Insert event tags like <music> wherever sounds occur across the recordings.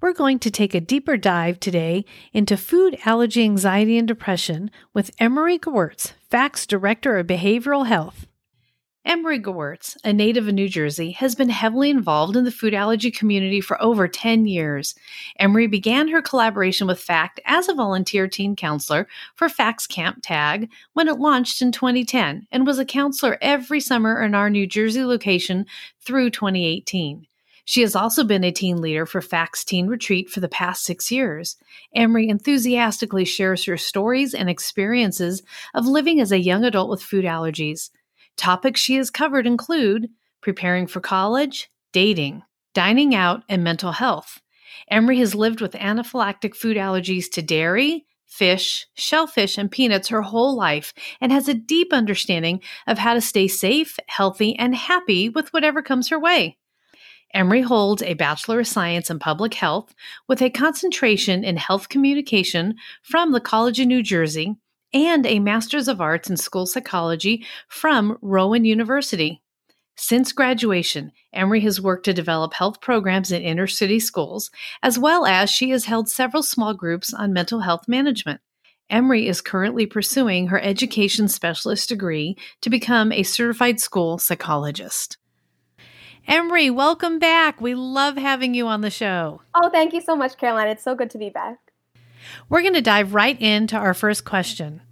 We're going to take a deeper dive today into food allergy, anxiety, and depression with Emery Gewurz, FACTS Director of Behavioral Health. Emery Gewurz, a native of New Jersey, has been heavily involved in the food allergy community for over 10 years. Emery began her collaboration with FACT as a volunteer teen counselor for FACTS Camp Tag when it launched in 2010 and was a counselor every summer in our New Jersey location through 2018. She has also been a teen leader for FACTS Teen Retreat for the past six years. Emery enthusiastically shares her stories and experiences of living as a young adult with food allergies. Topics she has covered include preparing for college, dating, dining out, and mental health. Emery has lived with anaphylactic food allergies to dairy, fish, shellfish, and peanuts her whole life and has a deep understanding of how to stay safe, healthy, and happy with whatever comes her way. Emery holds a Bachelor of Science in Public Health with a concentration in health communication from the College of New Jersey and a Master's of Arts in School Psychology from Rowan University. Since graduation, Emery has worked to develop health programs in inner city schools, as well as she has held several small groups on mental health management. Emery is currently pursuing her education specialist degree to become a certified school psychologist. Emery, welcome back. We love having you on the show. Oh, thank you so much, Caroline. It's so good to be back. We're going to dive right into our first question.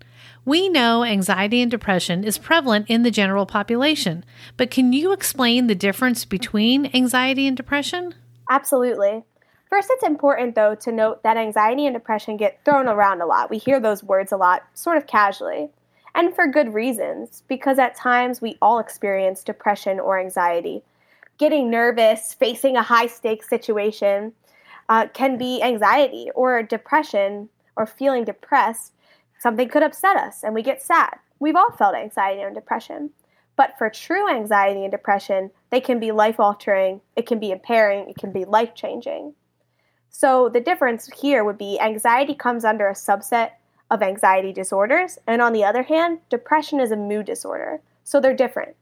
We know anxiety and depression is prevalent in the general population, but can you explain the difference between anxiety and depression? Absolutely. First, it's important, though, to note that anxiety and depression get thrown around a lot. We hear those words a lot, sort of casually. And for good reasons, because at times we all experience depression or anxiety. Getting nervous, facing a high stakes situation, uh, can be anxiety or depression or feeling depressed. Something could upset us and we get sad. We've all felt anxiety and depression. But for true anxiety and depression, they can be life altering, it can be impairing, it can be life changing. So the difference here would be anxiety comes under a subset of anxiety disorders, and on the other hand, depression is a mood disorder. So they're different,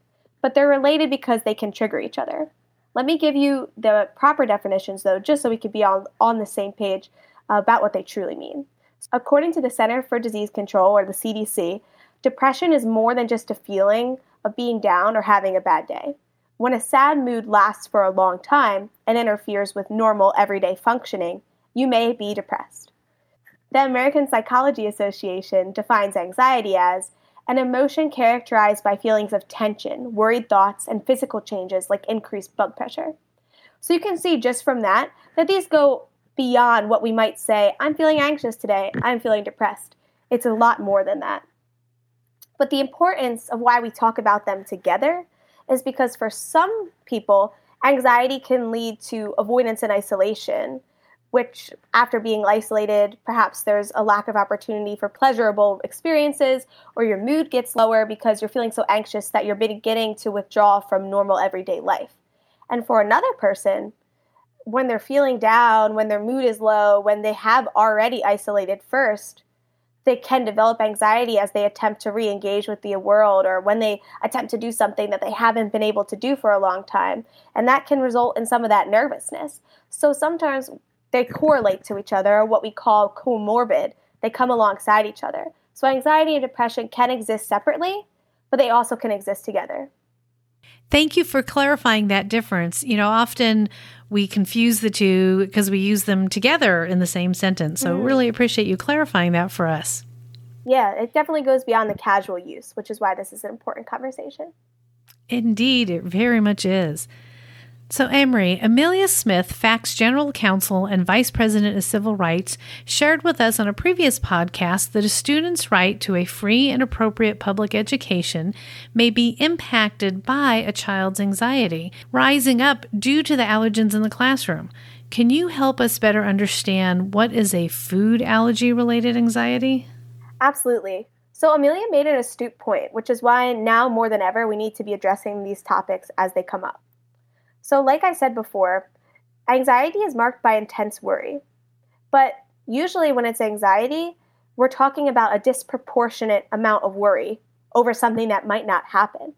but they're related because they can trigger each other. Let me give you the proper definitions, though, just so we could be on, on the same page about what they truly mean. According to the Center for Disease Control, or the CDC, depression is more than just a feeling of being down or having a bad day. When a sad mood lasts for a long time and interferes with normal everyday functioning, you may be depressed. The American Psychology Association defines anxiety as an emotion characterized by feelings of tension, worried thoughts, and physical changes like increased blood pressure. So you can see just from that that these go beyond what we might say, I'm feeling anxious today, I'm feeling depressed. It's a lot more than that. But the importance of why we talk about them together is because for some people, anxiety can lead to avoidance and isolation, which, after being isolated, perhaps there's a lack of opportunity for pleasurable experiences, or your mood gets lower because you're feeling so anxious that you're beginning to withdraw from normal everyday life. And for another person, when they're feeling down, when their mood is low, when they have already isolated first, they can develop anxiety as they attempt to re engage with the world or when they attempt to do something that they haven't been able to do for a long time. And that can result in some of that nervousness. So sometimes they correlate to each other, or what we call comorbid. They come alongside each other. So anxiety and depression can exist separately, but they also can exist together. Thank you for clarifying that difference. You know, often we confuse the two because we use them together in the same sentence. So, mm. really appreciate you clarifying that for us. Yeah, it definitely goes beyond the casual use, which is why this is an important conversation. Indeed, it very much is. So, Emery, Amelia Smith, FACT's General Counsel and Vice President of Civil Rights, shared with us on a previous podcast that a student's right to a free and appropriate public education may be impacted by a child's anxiety, rising up due to the allergens in the classroom. Can you help us better understand what is a food allergy related anxiety? Absolutely. So, Amelia made an astute point, which is why now more than ever we need to be addressing these topics as they come up. So, like I said before, anxiety is marked by intense worry. But usually, when it's anxiety, we're talking about a disproportionate amount of worry over something that might not happen.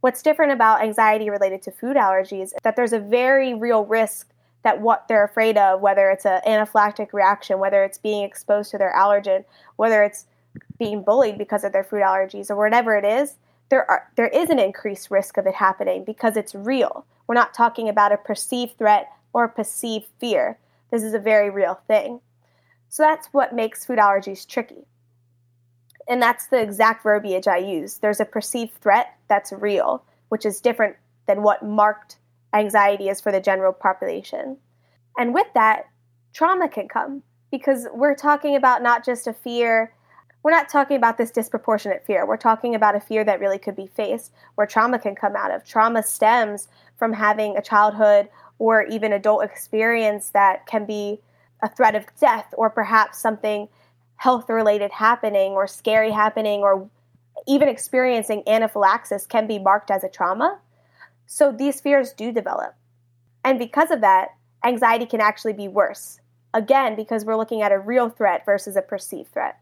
What's different about anxiety related to food allergies is that there's a very real risk that what they're afraid of, whether it's an anaphylactic reaction, whether it's being exposed to their allergen, whether it's being bullied because of their food allergies, or whatever it is, there are there is an increased risk of it happening because it's real. We're not talking about a perceived threat or perceived fear. This is a very real thing. So that's what makes food allergies tricky. And that's the exact verbiage I use. There's a perceived threat that's real, which is different than what marked anxiety is for the general population. And with that, trauma can come because we're talking about not just a fear we're not talking about this disproportionate fear. We're talking about a fear that really could be faced, where trauma can come out of. Trauma stems from having a childhood or even adult experience that can be a threat of death or perhaps something health related happening or scary happening or even experiencing anaphylaxis can be marked as a trauma. So these fears do develop. And because of that, anxiety can actually be worse. Again, because we're looking at a real threat versus a perceived threat.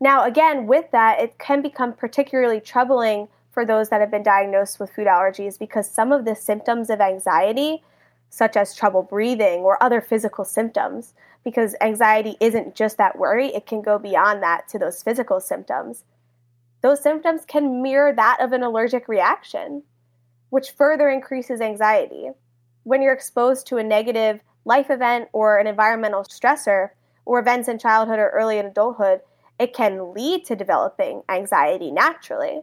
Now, again, with that, it can become particularly troubling for those that have been diagnosed with food allergies because some of the symptoms of anxiety, such as trouble breathing or other physical symptoms, because anxiety isn't just that worry, it can go beyond that to those physical symptoms. Those symptoms can mirror that of an allergic reaction, which further increases anxiety. When you're exposed to a negative life event or an environmental stressor, or events in childhood or early in adulthood, it can lead to developing anxiety naturally.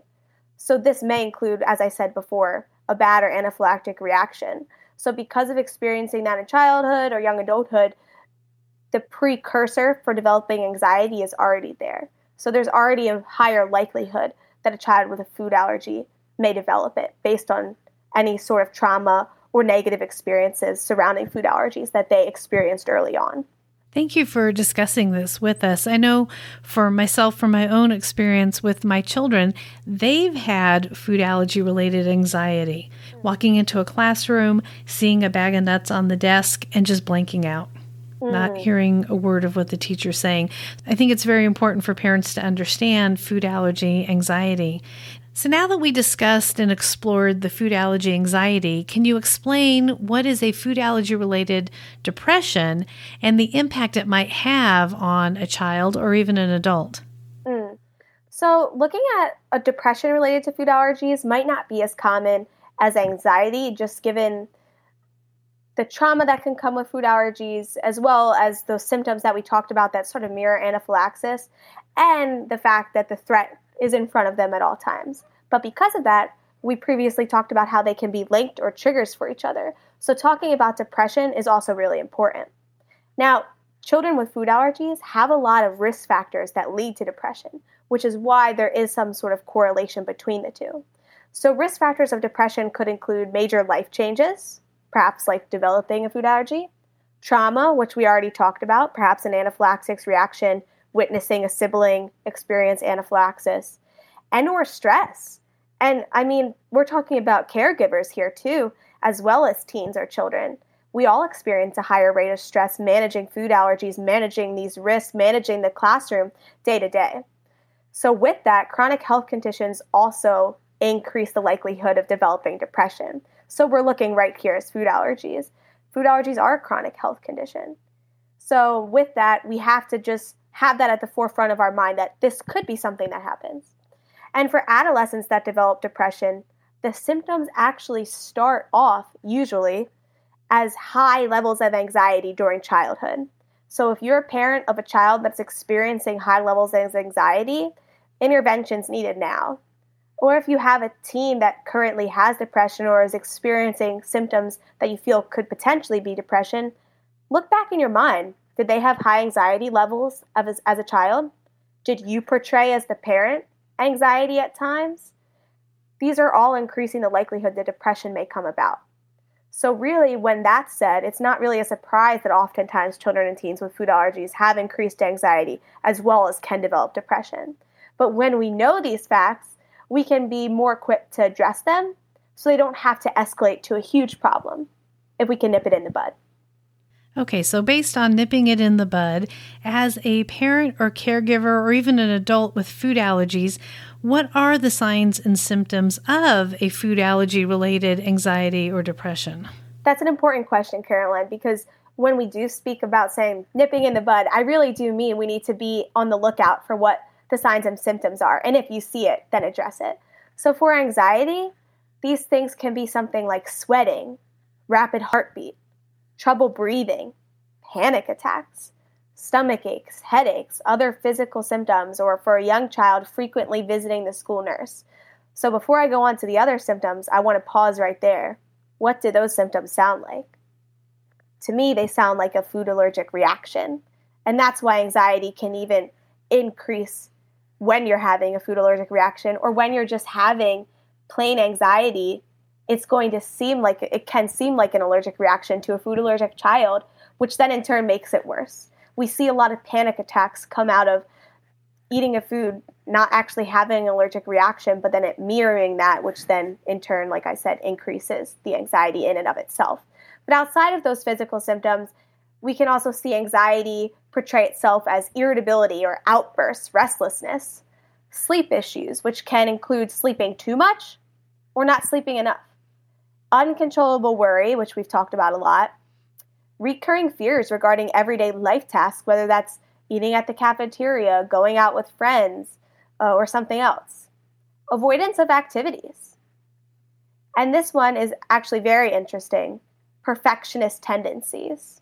So, this may include, as I said before, a bad or anaphylactic reaction. So, because of experiencing that in childhood or young adulthood, the precursor for developing anxiety is already there. So, there's already a higher likelihood that a child with a food allergy may develop it based on any sort of trauma or negative experiences surrounding food allergies that they experienced early on. Thank you for discussing this with us. I know for myself, from my own experience with my children, they've had food allergy related anxiety. Walking into a classroom, seeing a bag of nuts on the desk, and just blanking out, mm. not hearing a word of what the teacher's saying. I think it's very important for parents to understand food allergy anxiety so, now that we discussed and explored the food allergy anxiety, can you explain what is a food allergy related depression and the impact it might have on a child or even an adult? Mm. So, looking at a depression related to food allergies might not be as common as anxiety, just given the trauma that can come with food allergies, as well as those symptoms that we talked about that sort of mirror anaphylaxis, and the fact that the threat is in front of them at all times. But because of that, we previously talked about how they can be linked or triggers for each other. So, talking about depression is also really important. Now, children with food allergies have a lot of risk factors that lead to depression, which is why there is some sort of correlation between the two. So, risk factors of depression could include major life changes, perhaps like developing a food allergy, trauma, which we already talked about, perhaps an anaphylaxis reaction witnessing a sibling experience anaphylaxis and or stress. And i mean we're talking about caregivers here too as well as teens or children. We all experience a higher rate of stress managing food allergies managing these risks managing the classroom day to day. So with that chronic health conditions also increase the likelihood of developing depression. So we're looking right here as food allergies. Food allergies are a chronic health condition. So with that we have to just have that at the forefront of our mind that this could be something that happens. And for adolescents that develop depression, the symptoms actually start off usually as high levels of anxiety during childhood. So if you're a parent of a child that's experiencing high levels of anxiety, interventions needed now. Or if you have a teen that currently has depression or is experiencing symptoms that you feel could potentially be depression, look back in your mind. Did they have high anxiety levels as, as a child? Did you portray as the parent anxiety at times? These are all increasing the likelihood that depression may come about. So, really, when that's said, it's not really a surprise that oftentimes children and teens with food allergies have increased anxiety as well as can develop depression. But when we know these facts, we can be more equipped to address them so they don't have to escalate to a huge problem if we can nip it in the bud. Okay, so based on nipping it in the bud, as a parent or caregiver or even an adult with food allergies, what are the signs and symptoms of a food allergy related anxiety or depression? That's an important question, Caroline, because when we do speak about saying nipping in the bud, I really do mean we need to be on the lookout for what the signs and symptoms are. And if you see it, then address it. So for anxiety, these things can be something like sweating, rapid heartbeat, trouble breathing, panic attacks, stomach aches, headaches, other physical symptoms, or for a young child, frequently visiting the school nurse. So before I go on to the other symptoms, I want to pause right there. What do those symptoms sound like? To me, they sound like a food allergic reaction. And that's why anxiety can even increase when you're having a food allergic reaction or when you're just having plain anxiety it's going to seem like it can seem like an allergic reaction to a food allergic child, which then in turn makes it worse. We see a lot of panic attacks come out of eating a food, not actually having an allergic reaction, but then it mirroring that, which then in turn, like I said, increases the anxiety in and of itself. But outside of those physical symptoms, we can also see anxiety portray itself as irritability or outbursts, restlessness, sleep issues, which can include sleeping too much or not sleeping enough uncontrollable worry, which we've talked about a lot, recurring fears regarding everyday life tasks, whether that's eating at the cafeteria, going out with friends, uh, or something else, avoidance of activities. And this one is actually very interesting perfectionist tendencies.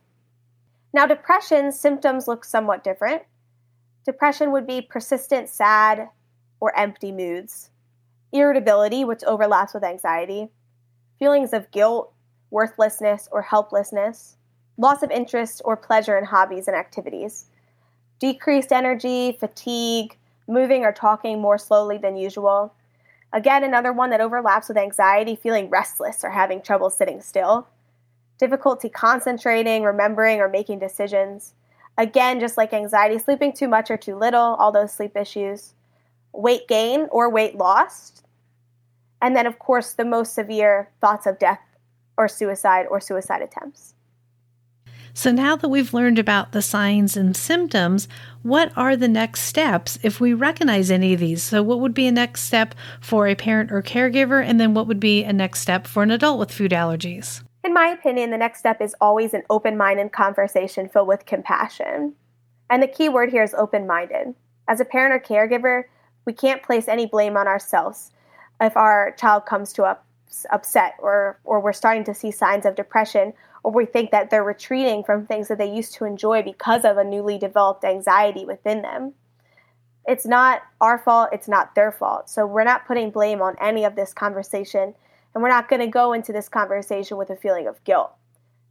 Now, depression symptoms look somewhat different. Depression would be persistent sad or empty moods, irritability, which overlaps with anxiety, feelings of guilt, worthlessness, or helplessness, loss of interest or pleasure in hobbies and activities, decreased energy, fatigue, moving or talking more slowly than usual. Again, another one that overlaps with anxiety, feeling restless or having trouble sitting still, difficulty concentrating, remembering, or making decisions. Again, just like anxiety, sleeping too much or too little, all those sleep issues. Weight gain or weight lost, and then, of course, the most severe thoughts of death or suicide or suicide attempts. So, now that we've learned about the signs and symptoms, what are the next steps if we recognize any of these? So, what would be a next step for a parent or caregiver? And then, what would be a next step for an adult with food allergies? In my opinion, the next step is always an open minded conversation filled with compassion. And the key word here is open minded. As a parent or caregiver, we can't place any blame on ourselves if our child comes to us upset or or we're starting to see signs of depression or we think that they're retreating from things that they used to enjoy because of a newly developed anxiety within them it's not our fault it's not their fault. So we're not putting blame on any of this conversation and we're not going to go into this conversation with a feeling of guilt.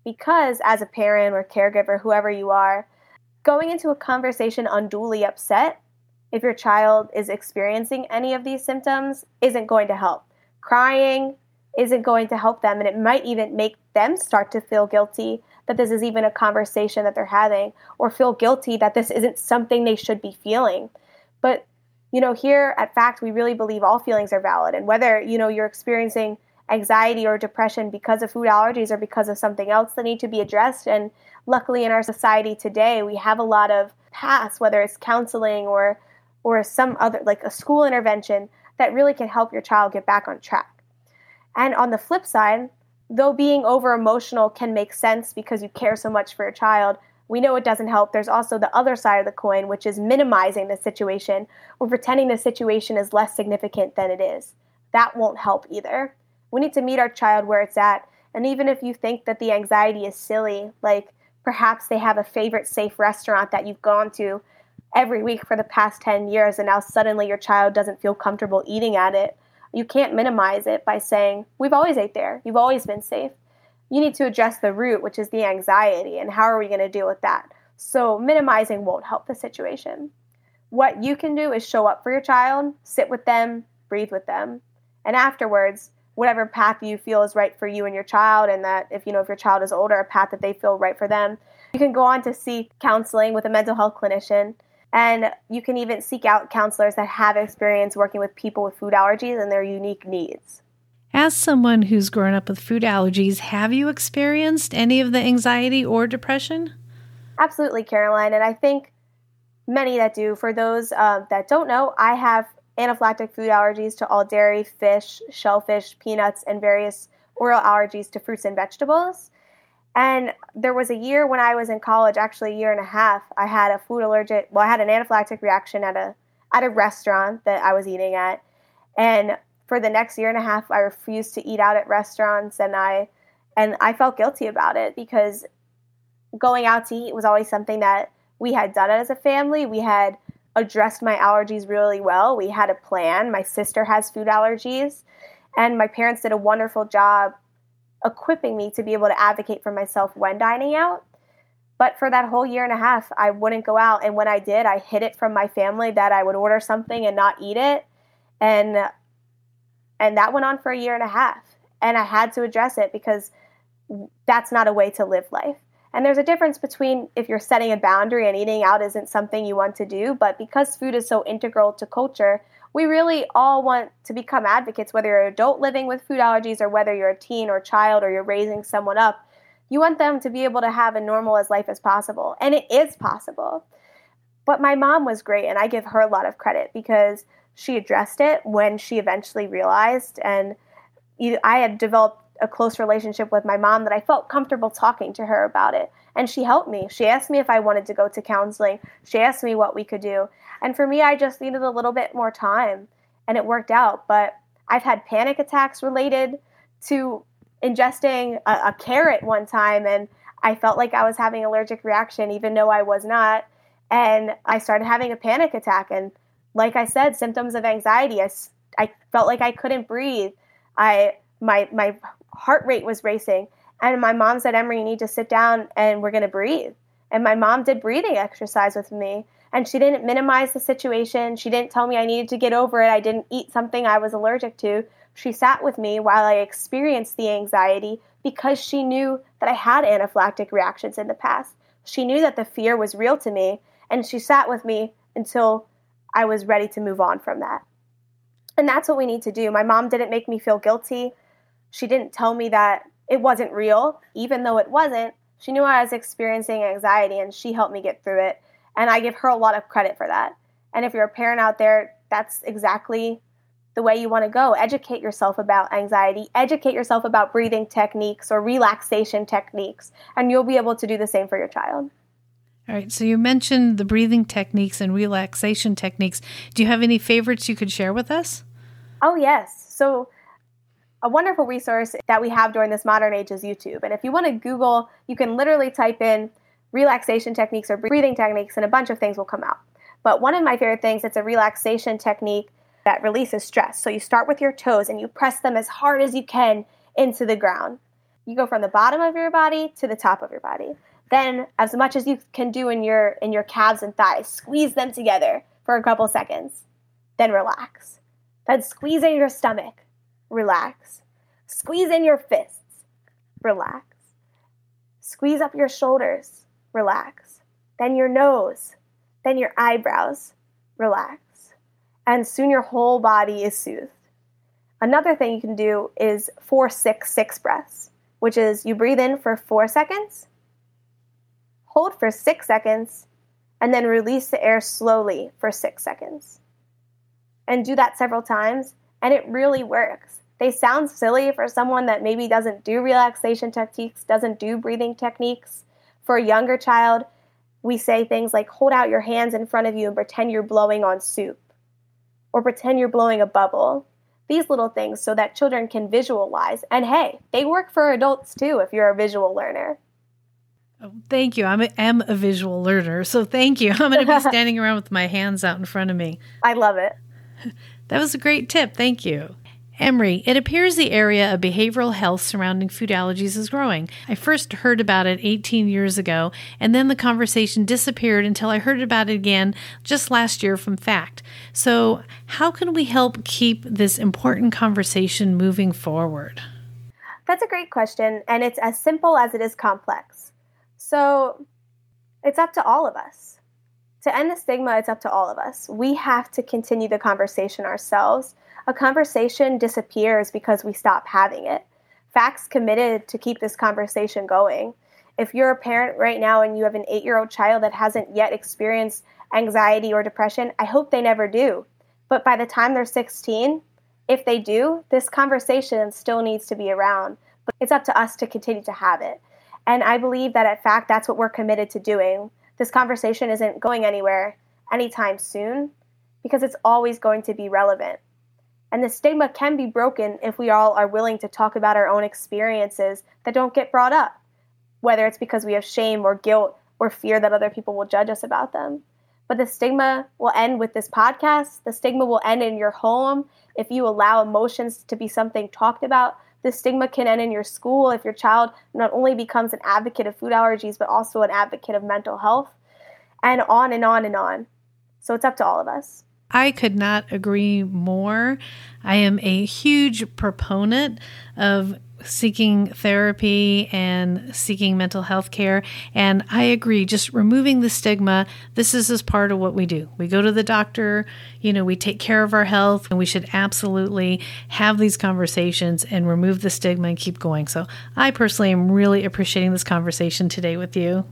Because as a parent or caregiver whoever you are going into a conversation unduly upset if your child is experiencing any of these symptoms isn't going to help. Crying isn't going to help them, and it might even make them start to feel guilty that this is even a conversation that they're having, or feel guilty that this isn't something they should be feeling. But you know, here at FACT, we really believe all feelings are valid, and whether you know you're experiencing anxiety or depression because of food allergies or because of something else that need to be addressed. And luckily, in our society today, we have a lot of paths, whether it's counseling or or some other, like a school intervention that really can help your child get back on track. And on the flip side, though being over emotional can make sense because you care so much for your child, we know it doesn't help. There's also the other side of the coin, which is minimizing the situation or pretending the situation is less significant than it is. That won't help either. We need to meet our child where it's at. And even if you think that the anxiety is silly, like perhaps they have a favorite safe restaurant that you've gone to every week for the past 10 years and now suddenly your child doesn't feel comfortable eating at it You can't minimize it by saying, We've always ate there. You've always been safe. You need to address the root, which is the anxiety, and how are we going to deal with that? So, minimizing won't help the situation. What you can do is show up for your child, sit with them, breathe with them, and afterwards, whatever path you feel is right for you and your child, and that if you know if your child is older, a path that they feel right for them, you can go on to seek counseling with a mental health clinician and you can even seek out counselors that have experience working with people with food allergies and their unique needs. As someone who's grown up with food allergies, have you experienced any of the anxiety or depression? Absolutely, Caroline. And I think many that do. For those uh, that don't know, I have anaphylactic food allergies to all dairy, fish, shellfish, peanuts, and various oral allergies to fruits and vegetables. And there was a year when I was in college, actually a year and a half, I had a food allergic, well, I had an anaphylactic reaction at a at a restaurant that I was eating at. And for the next year and a half, I refused to eat out at restaurants and I and I felt guilty about it because going out to eat was always something that we had done as a family. We had addressed my allergies really well. We had a plan. My sister has food allergies, and my parents did a wonderful job equipping me to be able to advocate for myself when dining out. But for that whole year and a half, I wouldn't go out. And when I did, I hid it from my family that I would order something and not eat it. And and that went on for a year and a half. And I had to address it because that's not a way to live life. And there's a difference between if you're setting a boundary and eating out isn't something you want to do, but because food is so integral to culture, we really all want to become advocates, whether you're an adult living with food allergies or whether you're a teen or child or you're raising someone up. You want them to be able to have a normal as life as possible. And it is possible. But my mom was great, and I give her a lot of credit because she addressed it when she eventually realized. And I had developed a close relationship with my mom that I felt comfortable talking to her about it. And she helped me. She asked me if I wanted to go to counseling. She asked me what we could do. And for me, I just needed a little bit more time and it worked out. But I've had panic attacks related to ingesting a, a carrot one time and I felt like I was having allergic reaction even though I was not. And I started having a panic attack. And like I said, symptoms of anxiety. I, I felt like I couldn't breathe. I my my heart rate was racing. And my mom said, Emery, you need to sit down and we're going to breathe. And my mom did breathing exercise with me. And she didn't minimize the situation. She didn't tell me I needed to get over it. I didn't eat something I was allergic to. She sat with me while I experienced the anxiety because she knew that I had anaphylactic reactions in the past. She knew that the fear was real to me. And she sat with me until I was ready to move on from that. And that's what we need to do. My mom didn't make me feel guilty. She didn't tell me that it wasn't real, even though it wasn't. She knew I was experiencing anxiety and she helped me get through it. And I give her a lot of credit for that. And if you're a parent out there, that's exactly the way you want to go. Educate yourself about anxiety, educate yourself about breathing techniques or relaxation techniques, and you'll be able to do the same for your child. All right, so you mentioned the breathing techniques and relaxation techniques. Do you have any favorites you could share with us? Oh, yes. So, a wonderful resource that we have during this modern age is YouTube. And if you want to Google, you can literally type in relaxation techniques or breathing techniques, and a bunch of things will come out. But one of my favorite things, it's a relaxation technique that releases stress. So you start with your toes and you press them as hard as you can into the ground. You go from the bottom of your body to the top of your body. Then, as much as you can do in your in your calves and thighs, squeeze them together for a couple seconds. Then relax. Then squeeze in your stomach relax. Squeeze in your fists, relax. Squeeze up your shoulders, relax. Then your nose, then your eyebrows, relax. And soon your whole body is soothed. Another thing you can do is 4 6 6 breaths, which is you breathe in for 4 seconds, hold for 6 seconds, and then release the air slowly for 6 seconds. And do that several times, and it really works. They sound silly for someone that maybe doesn't do relaxation techniques, doesn't do breathing techniques. For a younger child, we say things like hold out your hands in front of you and pretend you're blowing on soup, or pretend you're blowing a bubble. These little things so that children can visualize. And hey, they work for adults too if you're a visual learner. Oh, thank you. I'm a, am a visual learner, so thank you. <laughs> I'm going to be <laughs> standing around with my hands out in front of me. I love it. <laughs> That was a great tip. Thank you. Emery, it appears the area of behavioral health surrounding food allergies is growing. I first heard about it 18 years ago, and then the conversation disappeared until I heard about it again just last year from FACT. So, how can we help keep this important conversation moving forward? That's a great question, and it's as simple as it is complex. So, it's up to all of us. To end the stigma, it's up to all of us. We have to continue the conversation ourselves a conversation disappears because we stop having it. Facts committed to keep this conversation going. If you're a parent right now and you have an eight year old child that hasn't yet experienced anxiety or depression, I hope they never do. But by the time they're 16, if they do, this conversation still needs to be around. But it's up to us to continue to have it. And I believe that at fact that's what we're committed to doing. This conversation isn't going anywhere anytime soon because it's always going to be relevant. And the stigma can be broken if we all are willing to talk about our own experiences that don't get brought up, whether it's because we have shame or guilt or fear that other people will judge us about them. But the stigma will end with this podcast. The stigma will end in your home if you allow emotions to be something talked about. The stigma can end in your school if your child not only becomes an advocate of food allergies, but also an advocate of mental health, and on and on and on. So it's up to all of us. I could not agree more. I am a huge proponent of seeking therapy and seeking mental health care. And I agree, just removing the stigma, this is as part of what we do. We go to the doctor, you know, we take care of our health, and we should absolutely have these conversations and remove the stigma and keep going. So I personally am really appreciating this conversation today with you.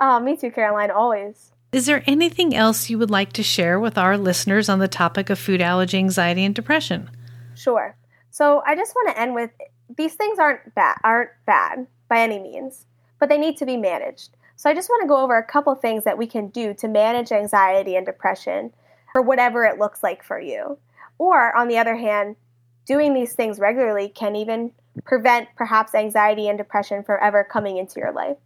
Oh, me too, Caroline, always. Is there anything else you would like to share with our listeners on the topic of food allergy, anxiety, and depression? Sure. So I just want to end with these things aren't bad aren't bad by any means, but they need to be managed. So I just want to go over a couple things that we can do to manage anxiety and depression or whatever it looks like for you. Or on the other hand, doing these things regularly can even prevent perhaps anxiety and depression from ever coming into your life.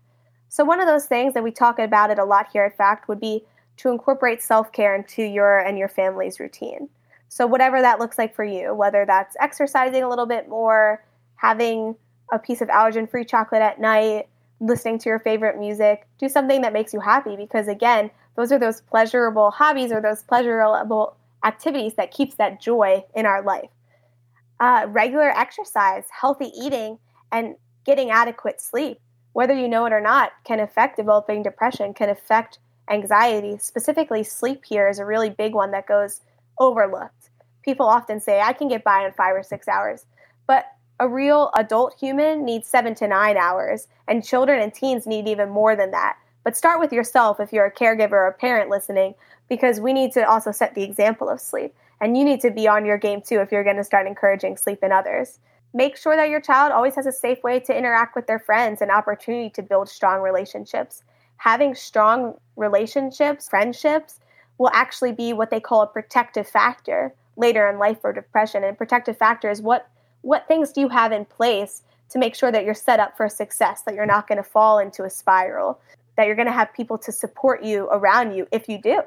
So, one of those things that we talk about it a lot here at FACT would be to incorporate self care into your and your family's routine. So, whatever that looks like for you, whether that's exercising a little bit more, having a piece of allergen free chocolate at night, listening to your favorite music, do something that makes you happy because, again, those are those pleasurable hobbies or those pleasurable activities that keeps that joy in our life. Uh, regular exercise, healthy eating, and getting adequate sleep whether you know it or not, can affect developing depression, can affect anxiety. Specifically, sleep here is a really big one that goes overlooked. People often say, I can get by in five or six hours. But a real adult human needs seven to nine hours, and children and teens need even more than that. But start with yourself if you're a caregiver or a parent listening, because we need to also set the example of sleep. And you need to be on your game too if you're going to start encouraging sleep in others make sure that your child always has a safe way to interact with their friends and opportunity to build strong relationships. Having strong relationships, friendships, will actually be what they call a protective factor later in life for depression. And protective factor is what what things do you have in place to make sure that you're set up for success, that you're not going to fall into a spiral, that you're going to have people to support you around you if you do.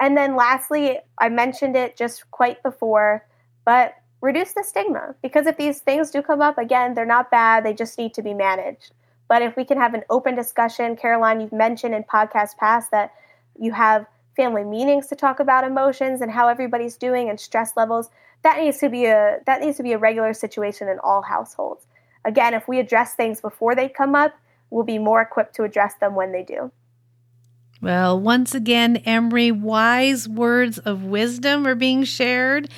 And then lastly, I mentioned it just quite before, but reduce the stigma because if these things do come up again they're not bad they just need to be managed but if we can have an open discussion caroline you've mentioned in podcast past that you have family meetings to talk about emotions and how everybody's doing and stress levels that needs to be a that needs to be a regular situation in all households. Again if we address things before they come up we'll be more equipped to address them when they do. Well once again emery wise words of wisdom are being shared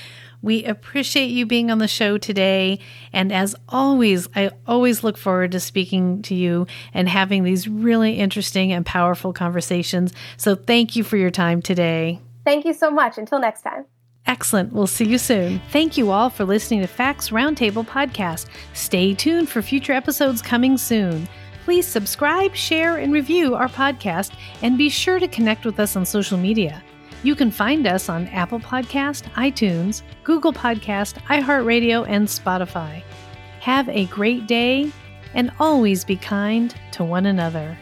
we appreciate you being on the show today. And as always, I always look forward to speaking to you and having these really interesting and powerful conversations. So thank you for your time today. Thank you so much. Until next time. Excellent. We'll see you soon. Thank you all for listening to Facts Roundtable Podcast. Stay tuned for future episodes coming soon. Please subscribe, share, and review our podcast, and be sure to connect with us on social media. You can find us on Apple Podcast, iTunes, Google Podcast, iHeartRadio, and Spotify. Have a great day and always be kind to one another.